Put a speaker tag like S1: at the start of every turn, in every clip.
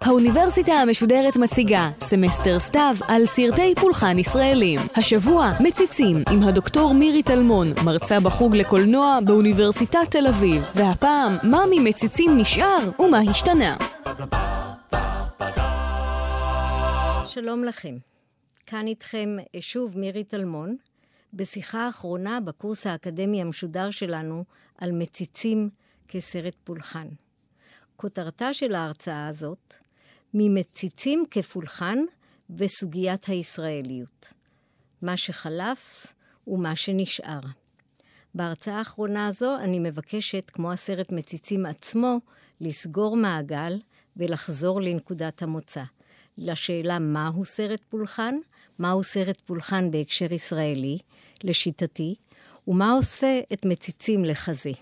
S1: האוניברסיטה המשודרת מציגה סמסטר סתיו על סרטי פולחן ישראלים. השבוע מציצים עם הדוקטור מירי טלמון, מרצה בחוג לקולנוע באוניברסיטת תל אביב. והפעם, מה ממציצים נשאר ומה השתנה.
S2: שלום לכם. כאן איתכם שוב מירי טלמון, בשיחה האחרונה בקורס האקדמי המשודר שלנו על מציצים כסרט פולחן. כותרתה של ההרצאה הזאת, ממציצים כפולחן וסוגיית הישראליות. מה שחלף ומה שנשאר. בהרצאה האחרונה הזו אני מבקשת, כמו הסרט מציצים עצמו, לסגור מעגל ולחזור לנקודת המוצא. לשאלה מהו סרט פולחן, מהו סרט פולחן בהקשר ישראלי, לשיטתי, ומה עושה את מציצים לחזה.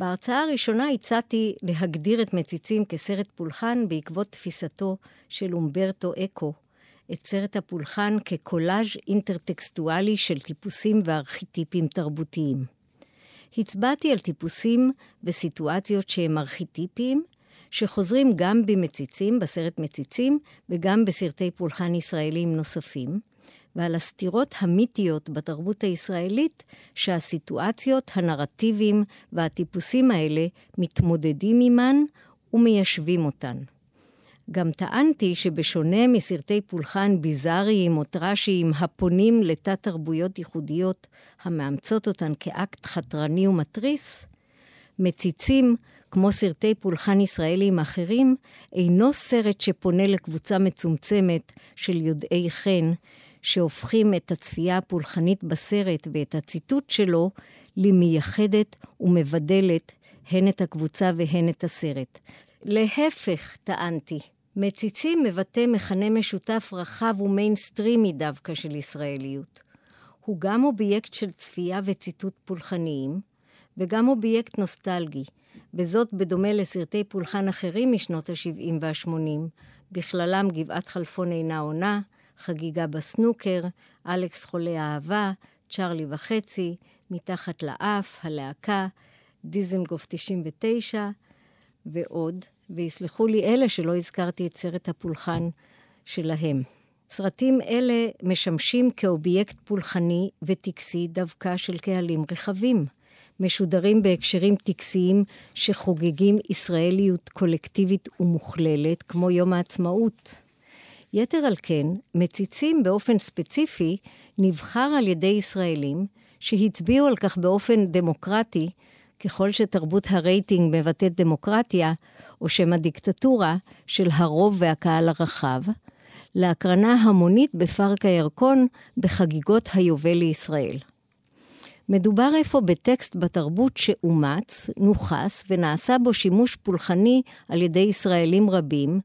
S2: בהרצאה הראשונה הצעתי להגדיר את מציצים כסרט פולחן בעקבות תפיסתו של אומברטו אקו, את סרט הפולחן כקולאז' אינטרטקסטואלי של טיפוסים וארכיטיפים תרבותיים. הצבעתי על טיפוסים וסיטואציות שהם ארכיטיפיים, שחוזרים גם במציצים, בסרט מציצים, וגם בסרטי פולחן ישראלים נוספים, ועל הסתירות המיתיות בתרבות הישראלית שהסיטואציות, הנרטיבים והטיפוסים האלה מתמודדים עימן ומיישבים אותן. גם טענתי שבשונה מסרטי פולחן ביזאריים או טראשיים הפונים לתת-תרבויות ייחודיות המאמצות אותן כאקט חתרני ומתריס, מציצים, כמו סרטי פולחן ישראלים אחרים, אינו סרט שפונה לקבוצה מצומצמת של יודעי חן, שהופכים את הצפייה הפולחנית בסרט ואת הציטוט שלו למייחדת ומבדלת הן את הקבוצה והן את הסרט. להפך, טענתי, מציצים מבטא מכנה משותף רחב ומיינסטרימי דווקא של ישראליות. הוא גם אובייקט של צפייה וציטוט פולחניים, וגם אובייקט נוסטלגי, וזאת בדומה לסרטי פולחן אחרים משנות ה-70 וה-80, בכללם גבעת חלפון אינה עונה, חגיגה בסנוקר, אלכס חולה אהבה, צ'ארלי וחצי, מתחת לאף, הלהקה, דיזנגוף 99 ועוד, ויסלחו לי אלה שלא הזכרתי את סרט הפולחן שלהם. סרטים אלה משמשים כאובייקט פולחני וטקסי דווקא של קהלים רחבים. משודרים בהקשרים טקסיים שחוגגים ישראליות קולקטיבית ומוכללת, כמו יום העצמאות. יתר על כן, מציצים באופן ספציפי נבחר על ידי ישראלים שהצביעו על כך באופן דמוקרטי, ככל שתרבות הרייטינג מבטאת דמוקרטיה, או שם הדיקטטורה של הרוב והקהל הרחב, להקרנה המונית בפארק הירקון בחגיגות היובל לישראל. מדובר אפוא בטקסט בתרבות שאומץ, נוכס ונעשה בו שימוש פולחני על ידי ישראלים רבים,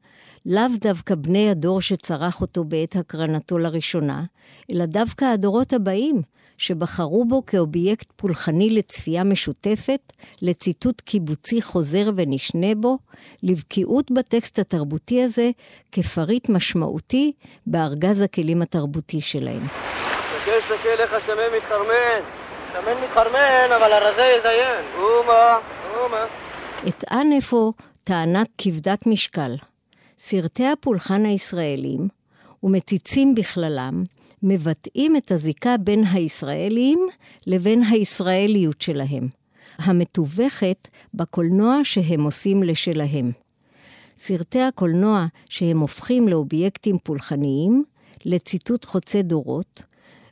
S2: לאו דווקא בני הדור שצרך אותו בעת הקרנתו לראשונה, אלא דווקא הדורות הבאים, שבחרו בו כאובייקט פולחני לצפייה משותפת, לציטוט קיבוצי חוזר ונשנה בו, לבקיאות בטקסט התרבותי הזה כפריט משמעותי בארגז הכלים התרבותי שלהם.
S3: שקל שקל איך השמן מתחרמן. השמן מתחרמן, אבל הרזה יזיין. אומה, אומה.
S2: אטען אפוא טענת כבדת משקל. סרטי הפולחן הישראלים, ומציצים בכללם, מבטאים את הזיקה בין הישראלים לבין הישראליות שלהם, המתווכת בקולנוע שהם עושים לשלהם. סרטי הקולנוע שהם הופכים לאובייקטים פולחניים, לציטוט חוצה דורות,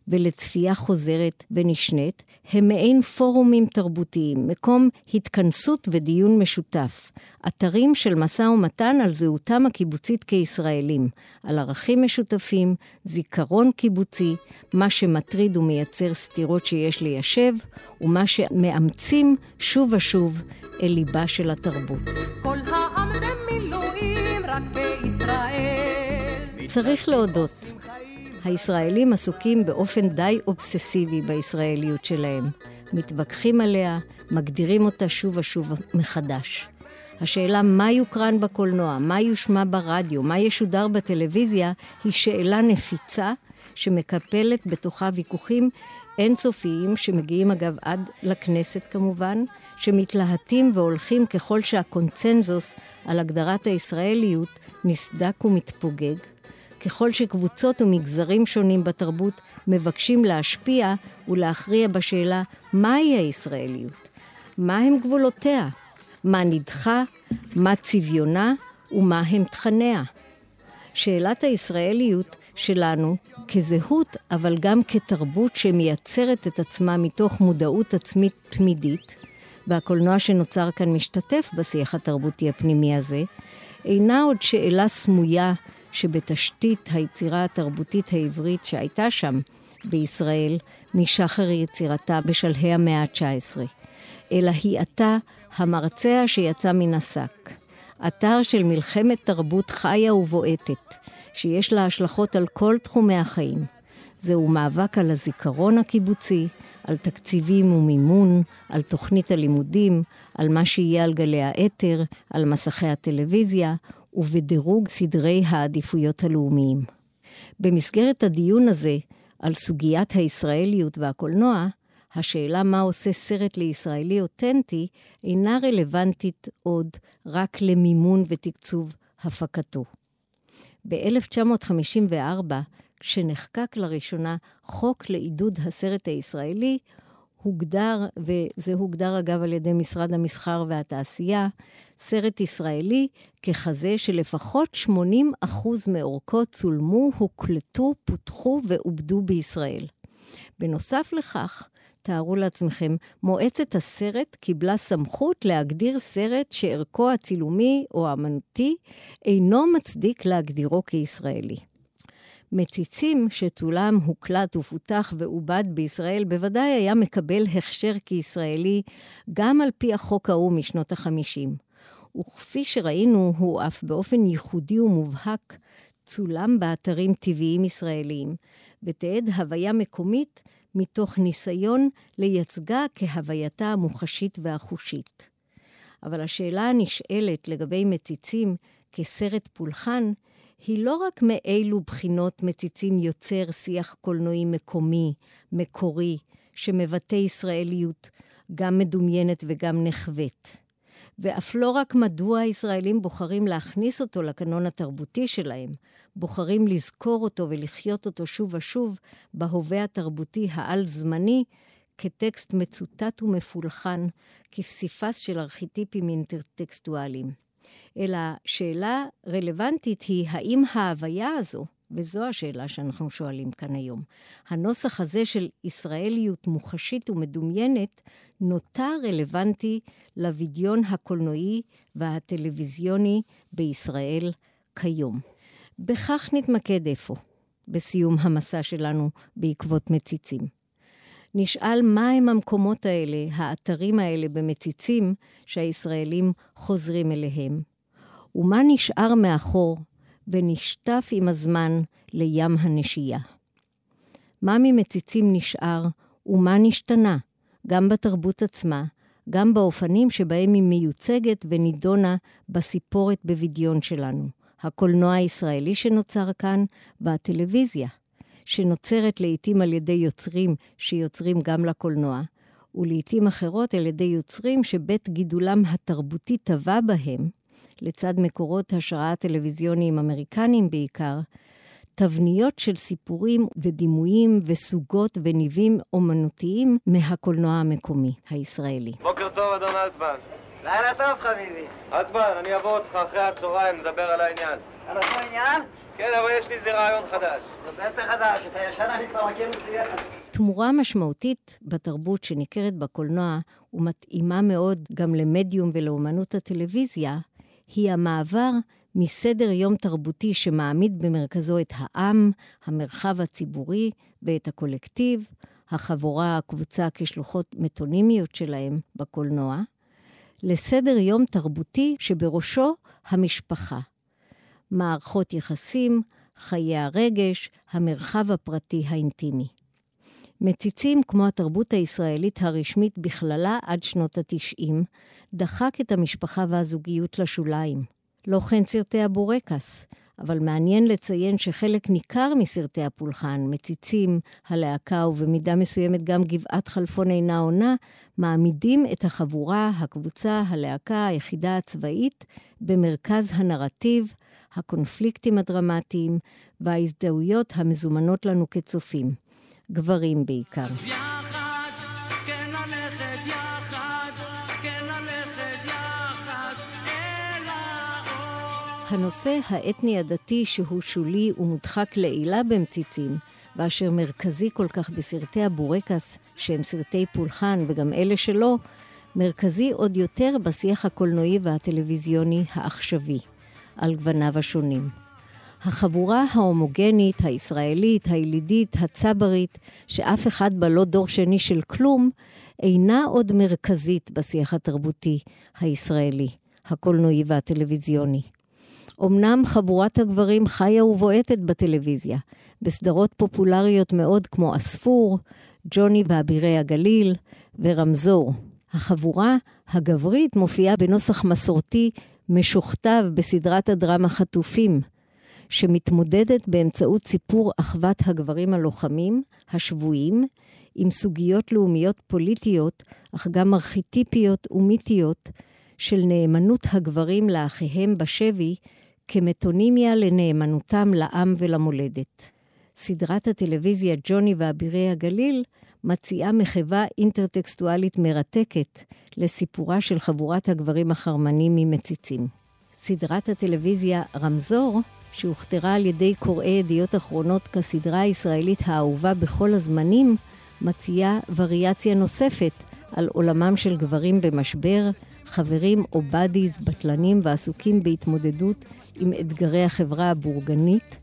S2: ולצפייה חוזרת ונשנית, הם מעין פורומים תרבותיים, מקום התכנסות ודיון משותף, אתרים של משא ומתן על זהותם הקיבוצית כישראלים, על ערכים משותפים, זיכרון קיבוצי, מה שמטריד ומייצר סתירות שיש ליישב, ומה שמאמצים שוב ושוב אל ליבה של התרבות. כל העם במילואים רק בישראל. צריך להודות. הישראלים עסוקים באופן די אובססיבי בישראליות שלהם. מתווכחים עליה, מגדירים אותה שוב ושוב מחדש. השאלה מה יוקרן בקולנוע, מה יושמע ברדיו, מה ישודר בטלוויזיה, היא שאלה נפיצה שמקפלת בתוכה ויכוחים אינסופיים, שמגיעים אגב עד לכנסת כמובן, שמתלהטים והולכים ככל שהקונצנזוס על הגדרת הישראליות נסדק ומתפוגג, ככל שקבוצות ומגזרים שונים בתרבות מבקשים להשפיע ולהכריע בשאלה מהי הישראליות, מהם גבולותיה, מה נדחה, מה צביונה? ומה הם תכניה. שאלת הישראליות שלנו כזהות, אבל גם כתרבות שמייצרת את עצמה מתוך מודעות עצמית תמידית, והקולנוע שנוצר כאן משתתף בשיח התרבותי הפנימי הזה, אינה עוד שאלה סמויה שבתשתית היצירה התרבותית העברית שהייתה שם בישראל משחר יצירתה בשלהי המאה ה-19, אלא היא עתה המרצע שיצא מן השק. אתר של מלחמת תרבות חיה ובועטת, שיש לה השלכות על כל תחומי החיים. זהו מאבק על הזיכרון הקיבוצי, על תקציבים ומימון, על תוכנית הלימודים, על מה שיהיה על גלי האתר, על מסכי הטלוויזיה, ובדירוג סדרי העדיפויות הלאומיים. במסגרת הדיון הזה על סוגיית הישראליות והקולנוע, השאלה מה עושה סרט לישראלי אותנטי אינה רלוונטית עוד רק למימון ותקצוב הפקתו. ב-1954, כשנחקק לראשונה חוק לעידוד הסרט הישראלי, הוגדר, וזה הוגדר אגב על ידי משרד המסחר והתעשייה, סרט ישראלי ככזה שלפחות 80% מאורכו צולמו, הוקלטו, פותחו ועובדו בישראל. בנוסף לכך, תארו לעצמכם, מועצת הסרט קיבלה סמכות להגדיר סרט שערכו הצילומי או האמנותי אינו מצדיק להגדירו כישראלי. מציצים שצולם, הוקלט ופותח ועובד בישראל בוודאי היה מקבל הכשר כישראלי גם על פי החוק ההוא משנות החמישים. וכפי שראינו, הוא אף באופן ייחודי ומובהק צולם באתרים טבעיים ישראליים, ותיעד הוויה מקומית מתוך ניסיון לייצגה כהווייתה המוחשית והחושית. אבל השאלה הנשאלת לגבי מציצים כסרט פולחן, היא לא רק מאילו בחינות מציצים יוצר שיח קולנועי מקומי, מקורי, שמבטא ישראליות, גם מדומיינת וגם נחווית. ואף לא רק מדוע הישראלים בוחרים להכניס אותו לקנון התרבותי שלהם, בוחרים לזכור אותו ולחיות אותו שוב ושוב בהווה התרבותי העל-זמני, כטקסט מצוטט ומפולחן, כפסיפס של ארכיטיפים אינטרטקסטואליים. אלא שאלה רלוונטית היא האם ההוויה הזו, וזו השאלה שאנחנו שואלים כאן היום, הנוסח הזה של ישראליות מוחשית ומדומיינת נותר רלוונטי לווידיון הקולנועי והטלוויזיוני בישראל כיום. בכך נתמקד אפוא, בסיום המסע שלנו בעקבות מציצים. נשאל מהם המקומות האלה, האתרים האלה במציצים, שהישראלים חוזרים אליהם, ומה נשאר מאחור ונשטף עם הזמן לים הנשייה. מה ממציצים נשאר ומה נשתנה, גם בתרבות עצמה, גם באופנים שבהם היא מיוצגת ונידונה בסיפורת בווידיון שלנו. הקולנוע הישראלי שנוצר כאן, והטלוויזיה, שנוצרת לעתים על ידי יוצרים שיוצרים גם לקולנוע, ולעתים אחרות על ידי יוצרים שבית גידולם התרבותי טבע בהם, לצד מקורות השראה טלוויזיוניים אמריקניים בעיקר, תבניות של סיפורים ודימויים וסוגות וניבים אומנותיים מהקולנוע המקומי הישראלי.
S3: בוקר טוב, אדון אלטמן.
S4: לילה טוב, חביבי.
S3: אלטמן, אני אבוא אותך אחרי הצהריים, נדבר על העניין.
S4: על אותו עניין?
S3: כן, אבל יש לי איזה רעיון חדש.
S4: זה בטח חדש, את הישן אני כבר מכיר מצוין.
S2: תמורה משמעותית בתרבות שניכרת בקולנוע ומתאימה מאוד גם למדיום ולאומנות הטלוויזיה, היא המעבר מסדר יום תרבותי שמעמיד במרכזו את העם, המרחב הציבורי ואת הקולקטיב, החבורה, הקבוצה כשלוחות מטונימיות שלהם בקולנוע, לסדר יום תרבותי שבראשו המשפחה. מערכות יחסים, חיי הרגש, המרחב הפרטי האינטימי. מציצים, כמו התרבות הישראלית הרשמית בכללה עד שנות התשעים, דחק את המשפחה והזוגיות לשוליים. לא כן סרטי הבורקס, אבל מעניין לציין שחלק ניכר מסרטי הפולחן, מציצים, הלהקה ובמידה מסוימת גם גבעת חלפון אינה עונה, מעמידים את החבורה, הקבוצה, הלהקה, היחידה הצבאית, במרכז הנרטיב, הקונפליקטים הדרמטיים וההזדהויות המזומנות לנו כצופים. גברים בעיקר. הנושא האתני הדתי שהוא שולי ומודחק לעילה במציצים, ואשר מרכזי כל כך בסרטי הבורקס, שהם סרטי פולחן וגם אלה שלא, מרכזי עוד יותר בשיח הקולנועי והטלוויזיוני העכשווי, על גווניו השונים. החבורה ההומוגנית, הישראלית, הילידית, הצברית, שאף אחד בה לא דור שני של כלום, אינה עוד מרכזית בשיח התרבותי הישראלי, הקולנועי והטלוויזיוני. אמנם חבורת הגברים חיה ובועטת בטלוויזיה, בסדרות פופולריות מאוד כמו אספור, ג'וני ואבירי הגליל ורמזור. החבורה הגברית מופיעה בנוסח מסורתי משוכתב בסדרת הדרמה חטופים, שמתמודדת באמצעות סיפור אחוות הגברים הלוחמים, השבויים, עם סוגיות לאומיות פוליטיות, אך גם ארכיטיפיות ומיתיות, של נאמנות הגברים לאחיהם בשבי, כמטונימיה לנאמנותם לעם ולמולדת. סדרת הטלוויזיה ג'וני ואבירי הגליל מציעה מחווה אינטרטקסטואלית מרתקת לסיפורה של חבורת הגברים החרמנים ממציצים. סדרת הטלוויזיה רמזור, שהוכתרה על ידי קוראי ידיעות אחרונות כסדרה הישראלית האהובה בכל הזמנים, מציעה וריאציה נוספת על עולמם של גברים במשבר, חברים או בדיז, בטלנים ועסוקים בהתמודדות עם אתגרי החברה הבורגנית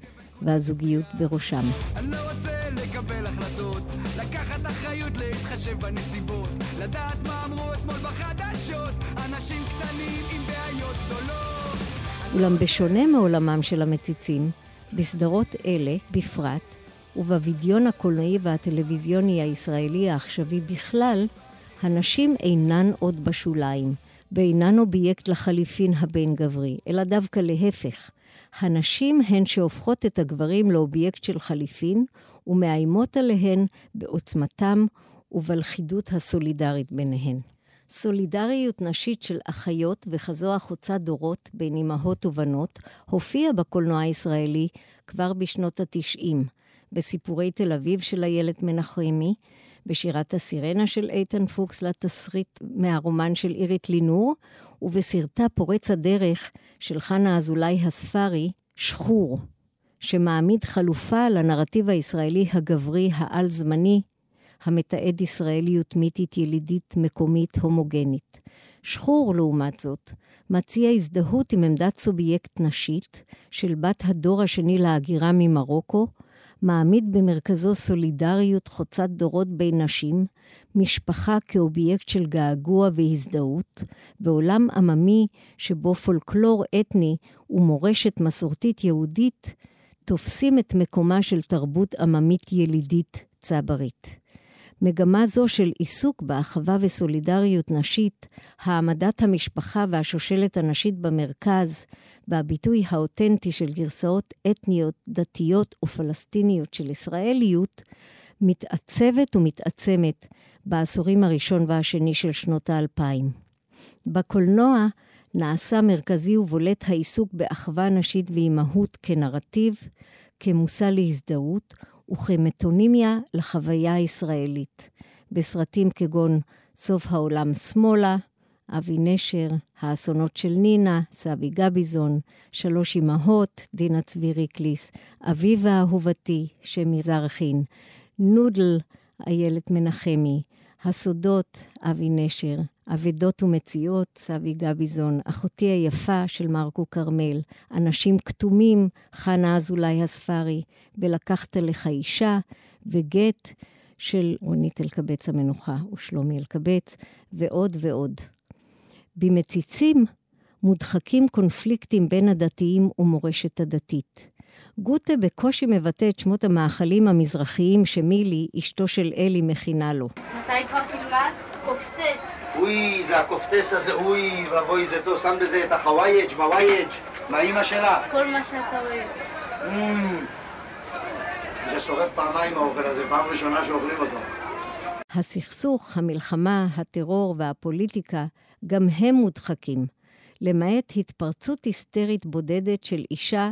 S2: והזוגיות בראשם. אני לא רוצה לקבל החלטות, לקחת אחריות להתחשב בנסיבות, לדעת מה אמרו אתמול בחדשות, אנשים קטנים עם בעיות גדולות. אולם בשונה מעולמם של המציצים, בסדרות אלה בפרט, ובווידיון הקולנועי והטלוויזיוני הישראלי העכשווי בכלל, הנשים אינן עוד בשוליים, ואינן אובייקט לחליפין הבין-גברי, אלא דווקא להפך. הנשים הן שהופכות את הגברים לאובייקט של חליפין, ומאיימות עליהן בעוצמתם ובלכידות הסולידרית ביניהן. סולידריות נשית של אחיות וכזו החוצה דורות בין אמהות ובנות הופיעה בקולנוע הישראלי כבר בשנות התשעים, בסיפורי תל אביב של איילת מנחמי, בשירת הסירנה של איתן פוקס לתסריט מהרומן של אירית לינור, ובסרטה פורץ הדרך של חנה אזולאי הספרי, שחור, שמעמיד חלופה לנרטיב הישראלי הגברי העל-זמני, המתעד ישראליות מיתית ילידית מקומית הומוגנית. שחור, לעומת זאת, מציע הזדהות עם עמדת סובייקט נשית של בת הדור השני להגירה ממרוקו, מעמיד במרכזו סולידריות חוצת דורות בין נשים, משפחה כאובייקט של געגוע והזדהות, ועולם עממי שבו פולקלור אתני ומורשת מסורתית יהודית תופסים את מקומה של תרבות עממית ילידית צברית. מגמה זו של עיסוק באחווה וסולידריות נשית, העמדת המשפחה והשושלת הנשית במרכז, והביטוי האותנטי של גרסאות אתניות, דתיות ופלסטיניות של ישראליות, מתעצבת ומתעצמת בעשורים הראשון והשני של שנות האלפיים. בקולנוע נעשה מרכזי ובולט העיסוק באחווה נשית ואימהות כנרטיב, כמושא להזדהות וכמטונימיה לחוויה הישראלית, בסרטים כגון סוף העולם שמאלה, אבי נשר, האסונות של נינה, סבי גביזון, שלוש אמהות, דינה צבי ריקליס, אביבה אהובתי, שמי זרחין, נודל, איילת מנחמי, הסודות, אבי נשר, אבדות ומציאות, סבי גביזון, אחותי היפה של מרקו כרמל, אנשים כתומים, חנה אזולאי הספרי, ולקחת לך אישה, וגט של רונית אלקבץ המנוחה ושלומי אלקבץ, ועוד ועוד. במציצים מודחקים קונפליקטים בין הדתיים ומורשת הדתית. גוטה בקושי מבטא את שמות המאכלים המזרחיים שמילי, אשתו של אלי, מכינה לו.
S5: מתי כבר תלמד? קופטס.
S4: אוי, זה הקופטס הזה, אוי, ואבוי, זה טוב, שם בזה את החווייג' בווייג', מה אימא שלה?
S5: כל מה שאתה אוהב.
S4: אמ, זה שורף פעמיים האוכל הזה, פעם ראשונה שאוכלים אותו.
S2: הסכסוך, המלחמה, הטרור והפוליטיקה, גם הם מודחקים, למעט התפרצות היסטרית בודדת של אישה,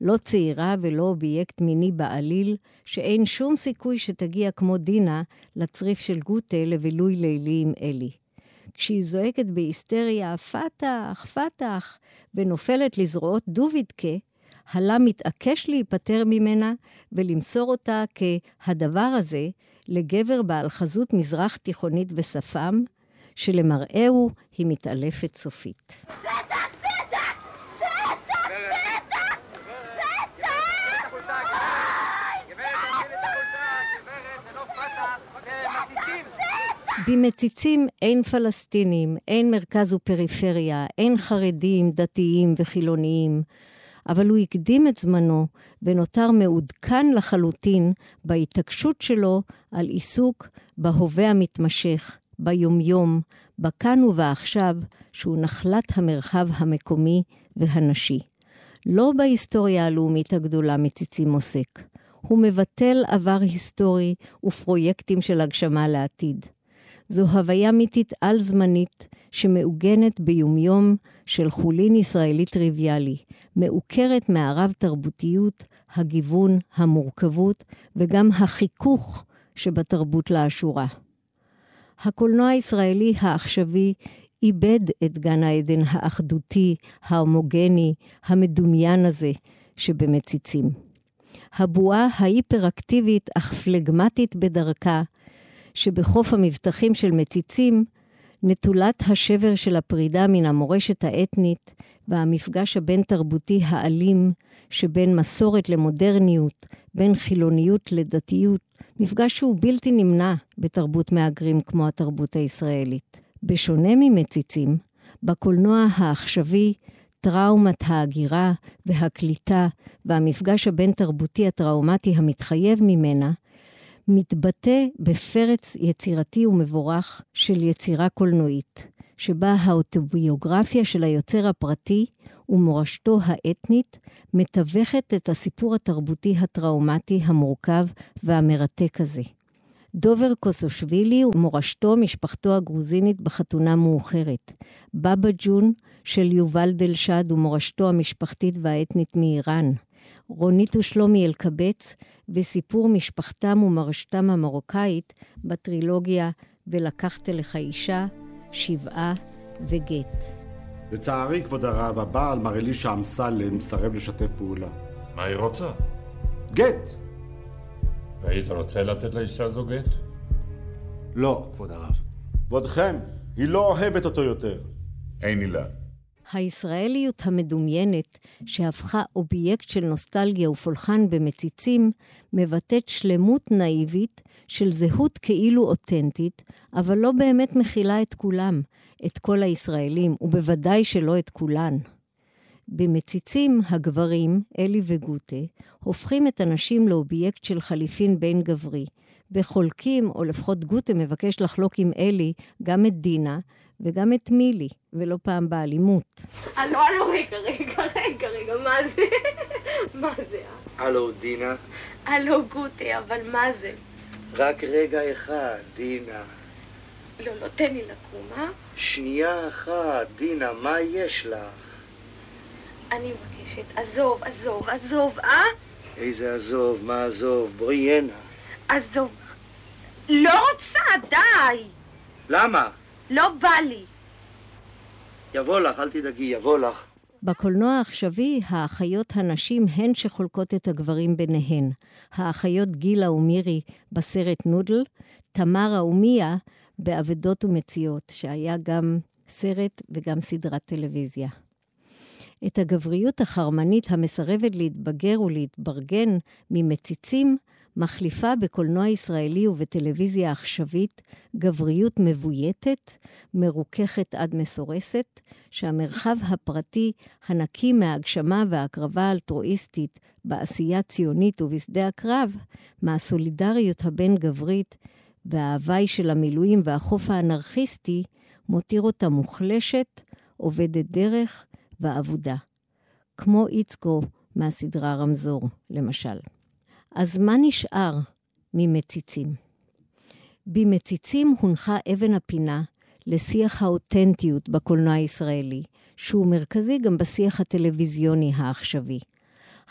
S2: לא צעירה ולא אובייקט מיני בעליל, שאין שום סיכוי שתגיע כמו דינה לצריף של גוטה לבילוי לילי עם אלי. כשהיא זועקת בהיסטריה, פתח, פתח, ונופלת לזרועות דובידקה, הלה מתעקש להיפטר ממנה ולמסור אותה כהדבר הזה לגבר בעל חזות מזרח תיכונית ושפם, שלמראהו היא מתעלפת סופית. במציצים אין פלסטינים, אין מרכז ופריפריה, אין חרדים, דתיים וחילוניים. אבל הוא הקדים את זמנו ונותר מעודכן לחלוטין בהתעקשות שלו על עיסוק בהווה המתמשך, ביומיום, בכאן ובעכשיו, שהוא נחלת המרחב המקומי והנשי. לא בהיסטוריה הלאומית הגדולה מציצים עוסק. הוא מבטל עבר היסטורי ופרויקטים של הגשמה לעתיד. זו הוויה מיתית על-זמנית שמעוגנת ביומיום של חולין ישראלי טריוויאלי, מעוקרת מהרב-תרבותיות, הגיוון, המורכבות וגם החיכוך שבתרבות לאשורה. הקולנוע הישראלי העכשווי איבד את גן העדן האחדותי, ההומוגני, המדומיין הזה שבמציצים. הבועה ההיפראקטיבית אך פלגמטית בדרכה, שבחוף המבטחים של מציצים, נטולת השבר של הפרידה מן המורשת האתנית והמפגש הבין-תרבותי האלים שבין מסורת למודרניות, בין חילוניות לדתיות, מפגש שהוא בלתי נמנע בתרבות מהגרים כמו התרבות הישראלית. בשונה ממציצים, בקולנוע העכשווי, טראומת ההגירה והקליטה והמפגש הבין-תרבותי הטראומטי המתחייב ממנה, מתבטא בפרץ יצירתי ומבורך של יצירה קולנועית, שבה האוטוביוגרפיה של היוצר הפרטי ומורשתו האתנית מתווכת את הסיפור התרבותי הטראומטי המורכב והמרתק הזה. דובר קוסושווילי ומורשתו, משפחתו הגרוזינית בחתונה מאוחרת. בבא ג'ון של יובל דלשד ומורשתו המשפחתית והאתנית מאיראן. רונית ושלומי אלקבץ וסיפור משפחתם ומורשתם המרוקאית בטרילוגיה "ולקחת לך אישה", "שבעה" וגט.
S6: לצערי, כבוד הרב, הבעל, מר אלישע אמסלם, מסרב לשתף פעולה.
S7: מה היא רוצה?
S6: גט!
S7: והיית רוצה לתת לאישה הזו גט?
S6: לא, כבוד הרב. כבודכם, היא לא אוהבת אותו יותר.
S7: אין עילה.
S2: הישראליות המדומיינת, שהפכה אובייקט של נוסטלגיה ופולחן במציצים, מבטאת שלמות נאיבית של זהות כאילו אותנטית, אבל לא באמת מכילה את כולם, את כל הישראלים, ובוודאי שלא את כולן. במציצים, הגברים, אלי וגוטה, הופכים את הנשים לאובייקט של חליפין בין גברי, וחולקים, או לפחות גוטה מבקש לחלוק עם אלי, גם את דינה, וגם את מילי, ולא פעם באלימות.
S5: הלו, הלו, רגע, רגע, רגע, רגע, מה זה? מה זה?
S4: הלו, דינה.
S5: הלו, גוטה, אבל מה זה?
S4: רק רגע אחד, דינה.
S5: לא, לא, תן לי לקום, אה?
S4: שנייה אחת, דינה, מה יש לך?
S5: אני מבקשת, עזוב, עזוב, עזוב, אה?
S4: איזה עזוב, מה עזוב? בואי הנה.
S5: עזוב. לא רוצה, די!
S4: למה?
S5: לא בא לי.
S4: יבוא לך, אל תדאגי, יבוא לך.
S2: בקולנוע העכשווי, האחיות הנשים הן שחולקות את הגברים ביניהן. האחיות גילה ומירי בסרט נודל, תמרה ומיה באבדות ומציאות, שהיה גם סרט וגם סדרת טלוויזיה. את הגבריות החרמנית המסרבת להתבגר ולהתברגן ממציצים, מחליפה בקולנוע ישראלי ובטלוויזיה עכשווית גבריות מבויתת, מרוככת עד מסורסת, שהמרחב הפרטי הנקי מהגשמה וההקרבה האלטרואיסטית בעשייה ציונית ובשדה הקרב, מהסולידריות הבין-גברית וההוואי של המילואים והחוף האנרכיסטי, מותיר אותה מוחלשת, עובדת דרך ואבודה. כמו איצקו מהסדרה רמזור, למשל. אז מה נשאר ממציצים? במציצים הונחה אבן הפינה לשיח האותנטיות בקולנוע הישראלי, שהוא מרכזי גם בשיח הטלוויזיוני העכשווי.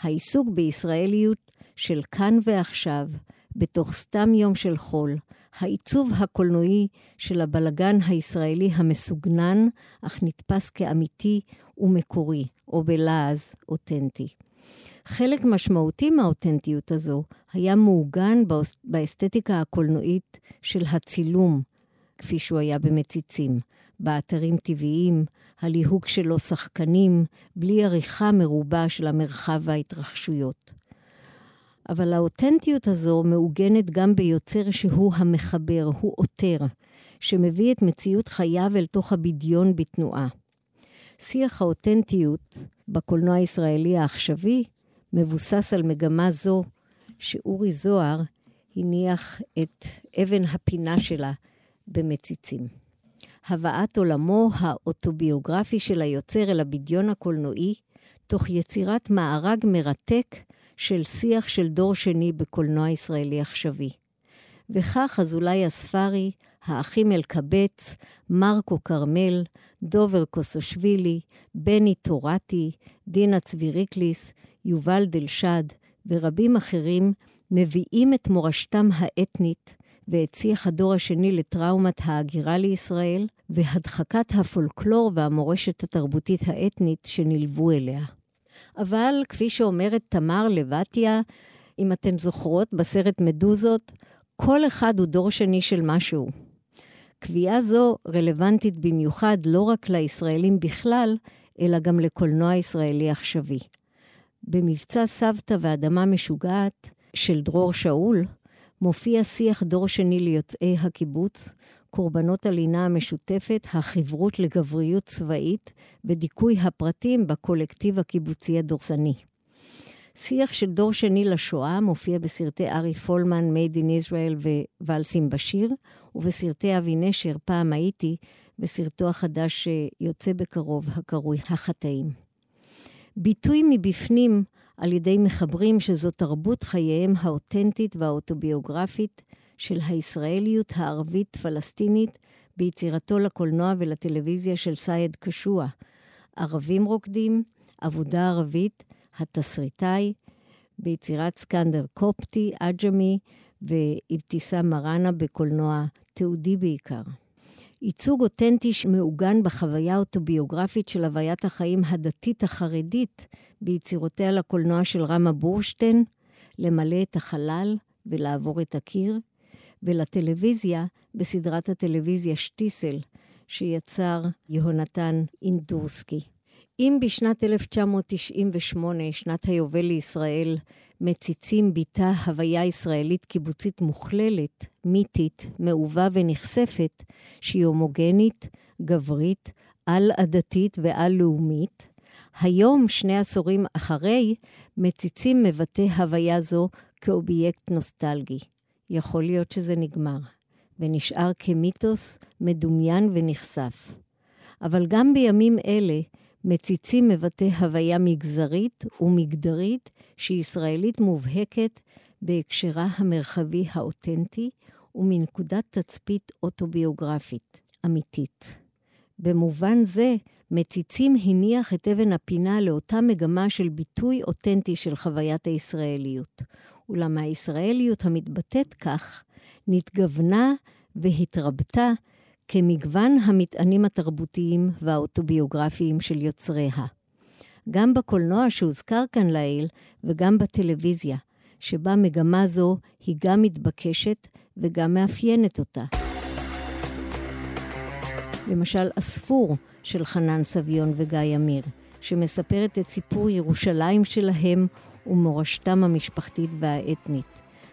S2: העיסוק בישראליות של כאן ועכשיו, בתוך סתם יום של חול, העיצוב הקולנועי של הבלגן הישראלי המסוגנן, אך נתפס כאמיתי ומקורי, או בלעז אותנטי. חלק משמעותי מהאותנטיות הזו היה מעוגן באסתטיקה הקולנועית של הצילום, כפי שהוא היה במציצים, באתרים טבעיים, הליהוק שלו שחקנים, בלי עריכה מרובה של המרחב וההתרחשויות. אבל האותנטיות הזו מעוגנת גם ביוצר שהוא המחבר, הוא עותר, שמביא את מציאות חייו אל תוך הבדיון בתנועה. שיח האותנטיות בקולנוע הישראלי העכשווי מבוסס על מגמה זו שאורי זוהר הניח את אבן הפינה שלה במציצים. הבאת עולמו האוטוביוגרפי של היוצר אל הבדיון הקולנועי, תוך יצירת מארג מרתק של שיח של דור שני בקולנוע ישראלי עכשווי. וכך אזולאי הספרי, האחים אלקבץ, מרקו כרמל, דובר קוסושווילי, בני טורטי, דינה צביריקליס, יובל דלשד ורבים אחרים מביאים את מורשתם האתנית ואת שיח הדור השני לטראומת ההגירה לישראל והדחקת הפולקלור והמורשת התרבותית האתנית שנלוו אליה. אבל כפי שאומרת תמר לבטיה, אם אתן זוכרות, בסרט מדוזות, כל אחד הוא דור שני של משהו. קביעה זו רלוונטית במיוחד לא רק לישראלים בכלל, אלא גם לקולנוע ישראלי עכשווי. במבצע סבתא ואדמה משוגעת של דרור שאול, מופיע שיח דור שני ליוצאי הקיבוץ, קורבנות הלינה המשותפת, החברות לגבריות צבאית ודיכוי הפרטים בקולקטיב הקיבוצי הדורסני. שיח של דור שני לשואה מופיע בסרטי ארי פולמן, Made in Israel וואלסים בשיר, ובסרטי אבי נשר, פעם הייתי, בסרטו החדש שיוצא בקרוב, הקרוי החטאים. ביטוי מבפנים על ידי מחברים שזו תרבות חייהם האותנטית והאוטוביוגרפית של הישראליות הערבית-פלסטינית ביצירתו לקולנוע ולטלוויזיה של סייד קשוע. ערבים רוקדים, עבודה ערבית, התסריטאי, ביצירת סקנדר קופטי, עג'מי ואבתיסאם מראנה בקולנוע תיעודי בעיקר. ייצוג אותנטי שמעוגן בחוויה האוטוביוגרפית של הוויית החיים הדתית החרדית ביצירותיה לקולנוע של רמה בורשטיין, למלא את החלל ולעבור את הקיר, ולטלוויזיה בסדרת הטלוויזיה שטיסל, שיצר יהונתן אינדורסקי. אם בשנת 1998, שנת היובל לישראל, מציצים ביטה הוויה ישראלית קיבוצית מוכללת, מיתית, מאובה ונחשפת, שהיא הומוגנית, גברית, על-עדתית ועל-לאומית, היום, שני עשורים אחרי, מציצים מבטא הוויה זו כאובייקט נוסטלגי. יכול להיות שזה נגמר, ונשאר כמיתוס מדומיין ונחשף. אבל גם בימים אלה, מציצים מבטא הוויה מגזרית ומגדרית שהיא ישראלית מובהקת בהקשרה המרחבי האותנטי ומנקודת תצפית אוטוביוגרפית, אמיתית. במובן זה, מציצים הניח את אבן הפינה לאותה מגמה של ביטוי אותנטי של חוויית הישראליות. אולם הישראליות המתבטאת כך, נתגוונה והתרבתה כמגוון המטענים התרבותיים והאוטוביוגרפיים של יוצריה. גם בקולנוע שהוזכר כאן לעיל וגם בטלוויזיה, שבה מגמה זו היא גם מתבקשת וגם מאפיינת אותה. למשל, הספור של חנן סביון וגיא אמיר, שמספרת את סיפור ירושלים שלהם ומורשתם המשפחתית והאתנית.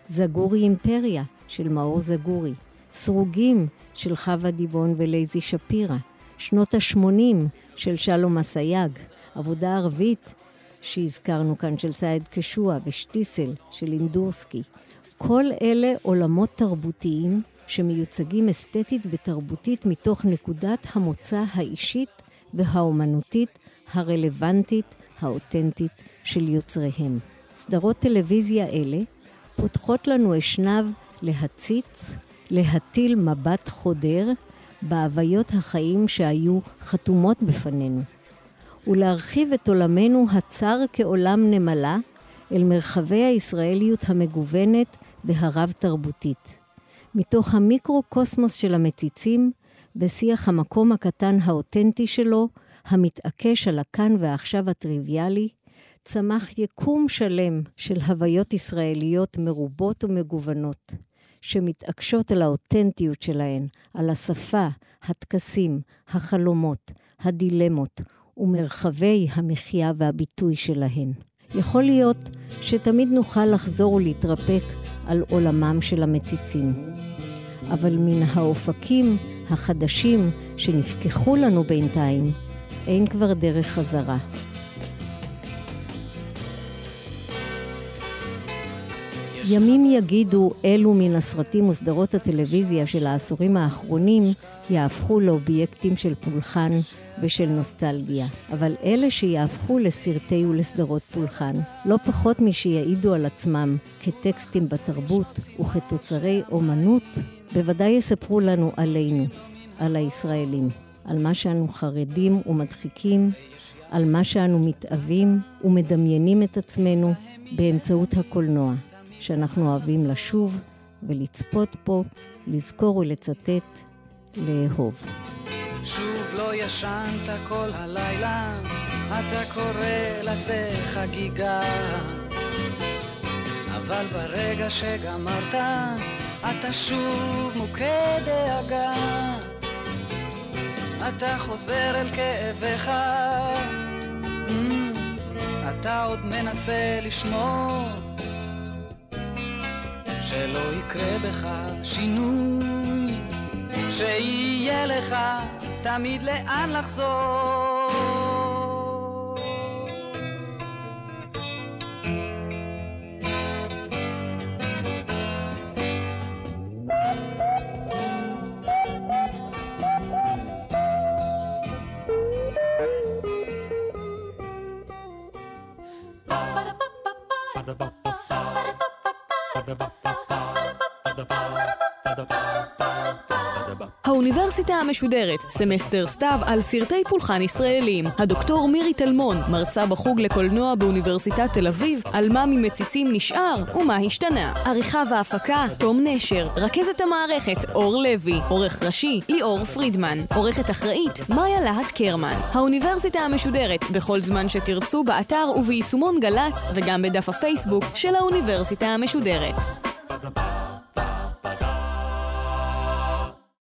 S2: זגורי אימפריה של מאור זגורי, סרוגים של חווה דיבון ולייזי שפירא, שנות ה-80 של שלום אסייג, עבודה ערבית שהזכרנו כאן של סעד קשוע ושטיסל של אינדורסקי. כל אלה עולמות תרבותיים שמיוצגים אסתטית ותרבותית מתוך נקודת המוצא האישית והאומנותית הרלוונטית, האותנטית של יוצריהם. סדרות טלוויזיה אלה פותחות לנו אשנב להציץ, להטיל מבט חודר בהוויות החיים שהיו חתומות בפנינו, ולהרחיב את עולמנו הצר כעולם נמלה אל מרחבי הישראליות המגוונת והרב-תרבותית. מתוך המיקרו-קוסמוס של המציצים, בשיח המקום הקטן האותנטי שלו, המתעקש על הכאן ועכשיו הטריוויאלי, צמח יקום שלם של הוויות ישראליות מרובות ומגוונות, שמתעקשות על האותנטיות שלהן, על השפה, הטקסים, החלומות, הדילמות ומרחבי המחיה והביטוי שלהן. יכול להיות שתמיד נוכל לחזור ולהתרפק על עולמם של המציצים. אבל מן האופקים החדשים שנפקחו לנו בינתיים, אין כבר דרך חזרה. ימים יגידו אילו מן הסרטים וסדרות הטלוויזיה של העשורים האחרונים יהפכו לאובייקטים של פולחן ושל נוסטלגיה. אבל אלה שיהפכו לסרטי ולסדרות פולחן, לא פחות משיעידו על עצמם כטקסטים בתרבות וכתוצרי אומנות, בוודאי יספרו לנו עלינו, על הישראלים, על מה שאנו חרדים ומדחיקים, על מה שאנו מתאווים ומדמיינים את עצמנו באמצעות הקולנוע. שאנחנו אוהבים לשוב ולצפות פה, לזכור ולצטט, לאהוב.
S8: שוב לא ישנת כל הלילה, אתה קורא לזה חגיגה. אבל ברגע שגמרת, אתה שוב מוכה דאגה. אתה חוזר אל כאביך, mm, אתה עוד מנסה לשמור שלא יקרה בך שינוי, שיהיה לך תמיד לאן לחזור.
S1: האוניברסיטה המשודרת, סמסטר סתיו על סרטי פולחן ישראלים. הדוקטור מירי טלמון, מרצה בחוג לקולנוע באוניברסיטת תל אביב, על מה ממציצים נשאר ומה השתנה. עריכה והפקה, תום נשר. רכזת המערכת, אור לוי. עורך ראשי, ליאור פרידמן. עורכת אחראית, מאיה להט קרמן. האוניברסיטה המשודרת, בכל זמן שתרצו, באתר וביישומון גל"צ, וגם בדף הפייסבוק של האוניברסיטה המשודרת.